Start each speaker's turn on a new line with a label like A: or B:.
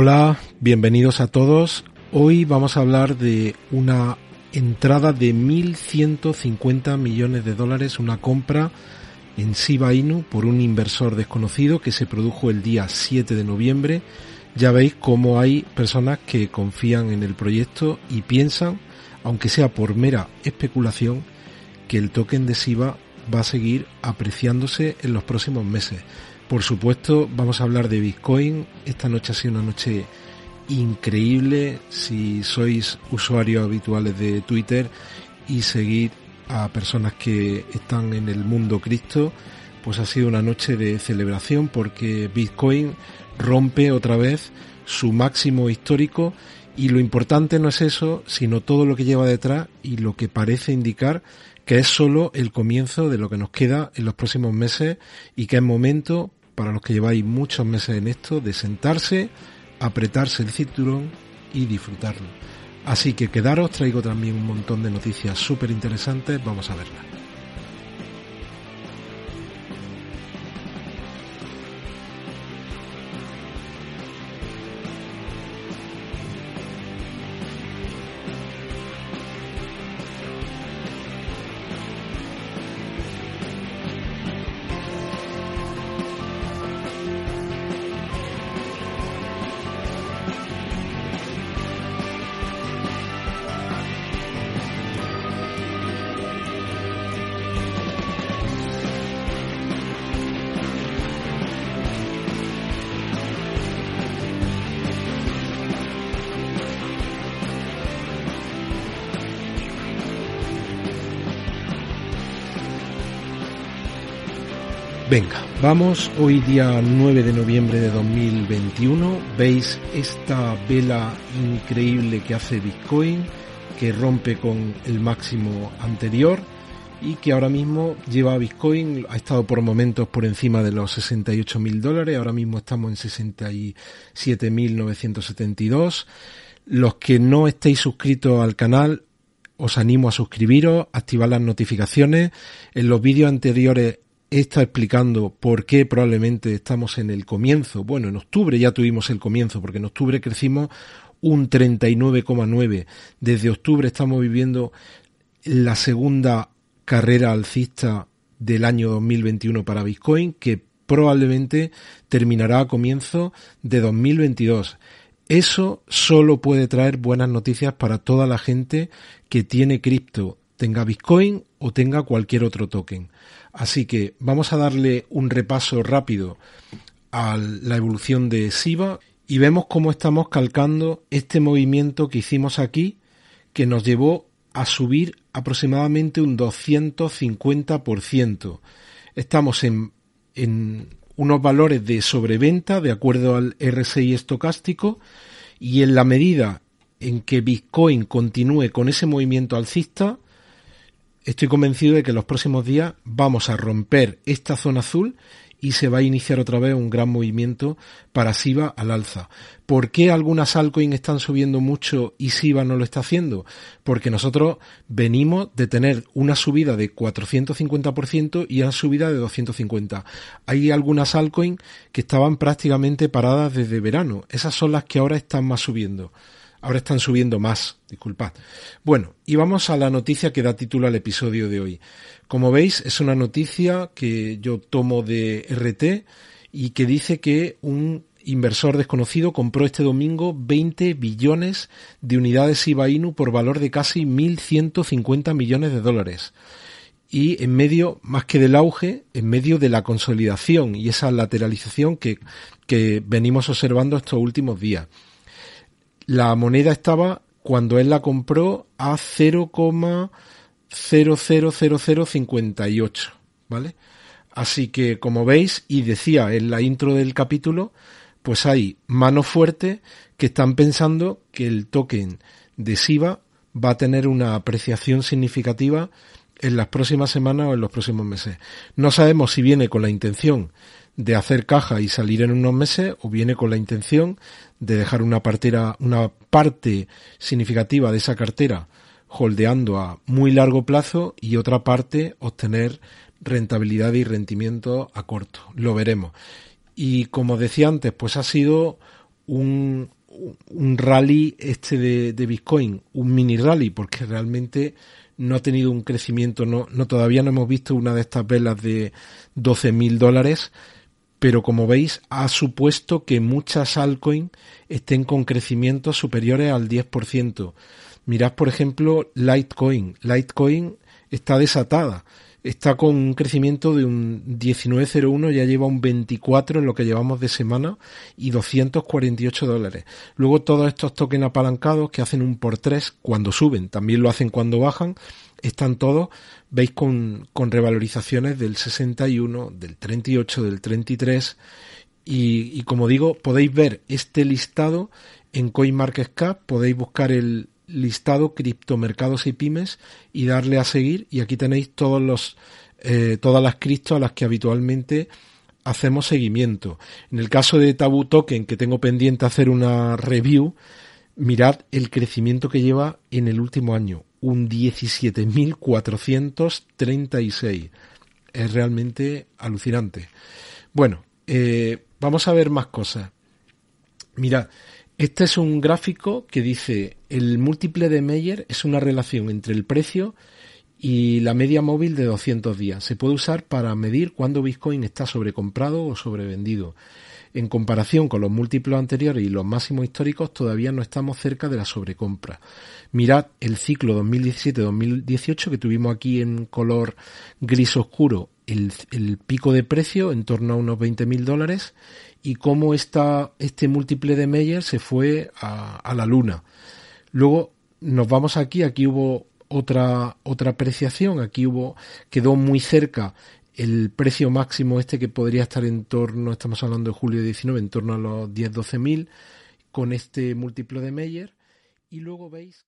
A: Hola, bienvenidos a todos. Hoy vamos a hablar de una entrada de 1.150 millones de dólares, una compra en Shiba Inu por un inversor desconocido que se produjo el día 7 de noviembre. Ya veis cómo hay personas que confían en el proyecto y piensan, aunque sea por mera especulación, que el token de Shiba va a seguir apreciándose en los próximos meses. Por supuesto, vamos a hablar de Bitcoin. Esta noche ha sido una noche increíble. Si sois usuarios habituales de Twitter y seguir a personas que están en el mundo Cristo, pues ha sido una noche de celebración porque Bitcoin rompe otra vez su máximo histórico y lo importante no es eso, sino todo lo que lleva detrás y lo que parece indicar que es solo el comienzo de lo que nos queda en los próximos meses y que es momento para los que lleváis muchos meses en esto, de sentarse, apretarse el cinturón y disfrutarlo. Así que quedaros, traigo también un montón de noticias súper interesantes, vamos a verlas. Venga, vamos hoy día 9 de noviembre de 2021. Veis esta vela increíble que hace Bitcoin, que rompe con el máximo anterior y que ahora mismo lleva a Bitcoin, ha estado por momentos por encima de los 68 mil dólares, ahora mismo estamos en 67.972. Los que no estéis suscritos al canal, os animo a suscribiros, activar las notificaciones. En los vídeos anteriores está explicando por qué probablemente estamos en el comienzo. Bueno, en octubre ya tuvimos el comienzo, porque en octubre crecimos un 39,9. Desde octubre estamos viviendo la segunda carrera alcista del año 2021 para Bitcoin, que probablemente terminará a comienzo de 2022. Eso solo puede traer buenas noticias para toda la gente que tiene cripto, tenga Bitcoin o tenga cualquier otro token. Así que vamos a darle un repaso rápido a la evolución de SIBA y vemos cómo estamos calcando este movimiento que hicimos aquí que nos llevó a subir aproximadamente un 250%. Estamos en, en unos valores de sobreventa de acuerdo al RSI estocástico y en la medida en que Bitcoin continúe con ese movimiento alcista, estoy convencido de que los próximos días vamos a romper esta zona azul y se va a iniciar otra vez un gran movimiento para SIBA al alza. ¿Por qué algunas altcoins están subiendo mucho y SIBA no lo está haciendo? Porque nosotros venimos de tener una subida de 450% y una subida de 250%. Hay algunas altcoins que estaban prácticamente paradas desde verano. Esas son las que ahora están más subiendo. Ahora están subiendo más, disculpad. Bueno, y vamos a la noticia que da título al episodio de hoy. Como veis, es una noticia que yo tomo de RT y que dice que un inversor desconocido compró este domingo 20 billones de unidades IBA Inu por valor de casi 1.150 millones de dólares. Y en medio, más que del auge, en medio de la consolidación y esa lateralización que venimos observando estos últimos días la moneda estaba, cuando él la compró, a 0,000058, ¿vale? Así que, como veis, y decía en la intro del capítulo, pues hay manos fuertes que están pensando que el token de SIBA va a tener una apreciación significativa en las próximas semanas o en los próximos meses. No sabemos si viene con la intención de hacer caja y salir en unos meses o viene con la intención de dejar una partera, una parte significativa de esa cartera holdeando a muy largo plazo y otra parte obtener rentabilidad y rendimiento a corto. Lo veremos. Y como decía antes, pues ha sido un, un rally este de, de, Bitcoin, un mini rally, porque realmente no ha tenido un crecimiento, no, no todavía no hemos visto una de estas velas de 12 mil dólares, pero como veis ha supuesto que muchas altcoins estén con crecimientos superiores al 10%. Mirad, por ejemplo, Litecoin. Litecoin está desatada está con un crecimiento de un 19,01, ya lleva un 24 en lo que llevamos de semana y 248 dólares. Luego todos estos tokens apalancados que hacen un por tres cuando suben, también lo hacen cuando bajan, están todos, veis, con, con revalorizaciones del 61, del 38, del 33 y, y como digo, podéis ver este listado en CoinMarketCap, podéis buscar el, listado criptomercados y pymes y darle a seguir y aquí tenéis todos los eh, todas las criptos a las que habitualmente hacemos seguimiento. En el caso de Tabu Token que tengo pendiente hacer una review, mirad el crecimiento que lleva en el último año, un 17.436. Es realmente alucinante. Bueno, eh, vamos a ver más cosas. Mirad, este es un gráfico que dice el múltiple de Meyer es una relación entre el precio y la media móvil de 200 días. Se puede usar para medir cuándo Bitcoin está sobrecomprado o sobrevendido. En comparación con los múltiplos anteriores y los máximos históricos, todavía no estamos cerca de la sobrecompra. Mirad el ciclo 2017-2018 que tuvimos aquí en color gris oscuro, el, el pico de precio en torno a unos 20.000 dólares y cómo esta, este múltiple de Meyer se fue a, la luna. Luego nos vamos aquí, aquí hubo otra, otra apreciación, aquí hubo, quedó muy cerca el precio máximo este que podría estar en torno, estamos hablando de julio 19, en torno a los 10-12 mil, con este múltiplo de Meyer. Y luego veis...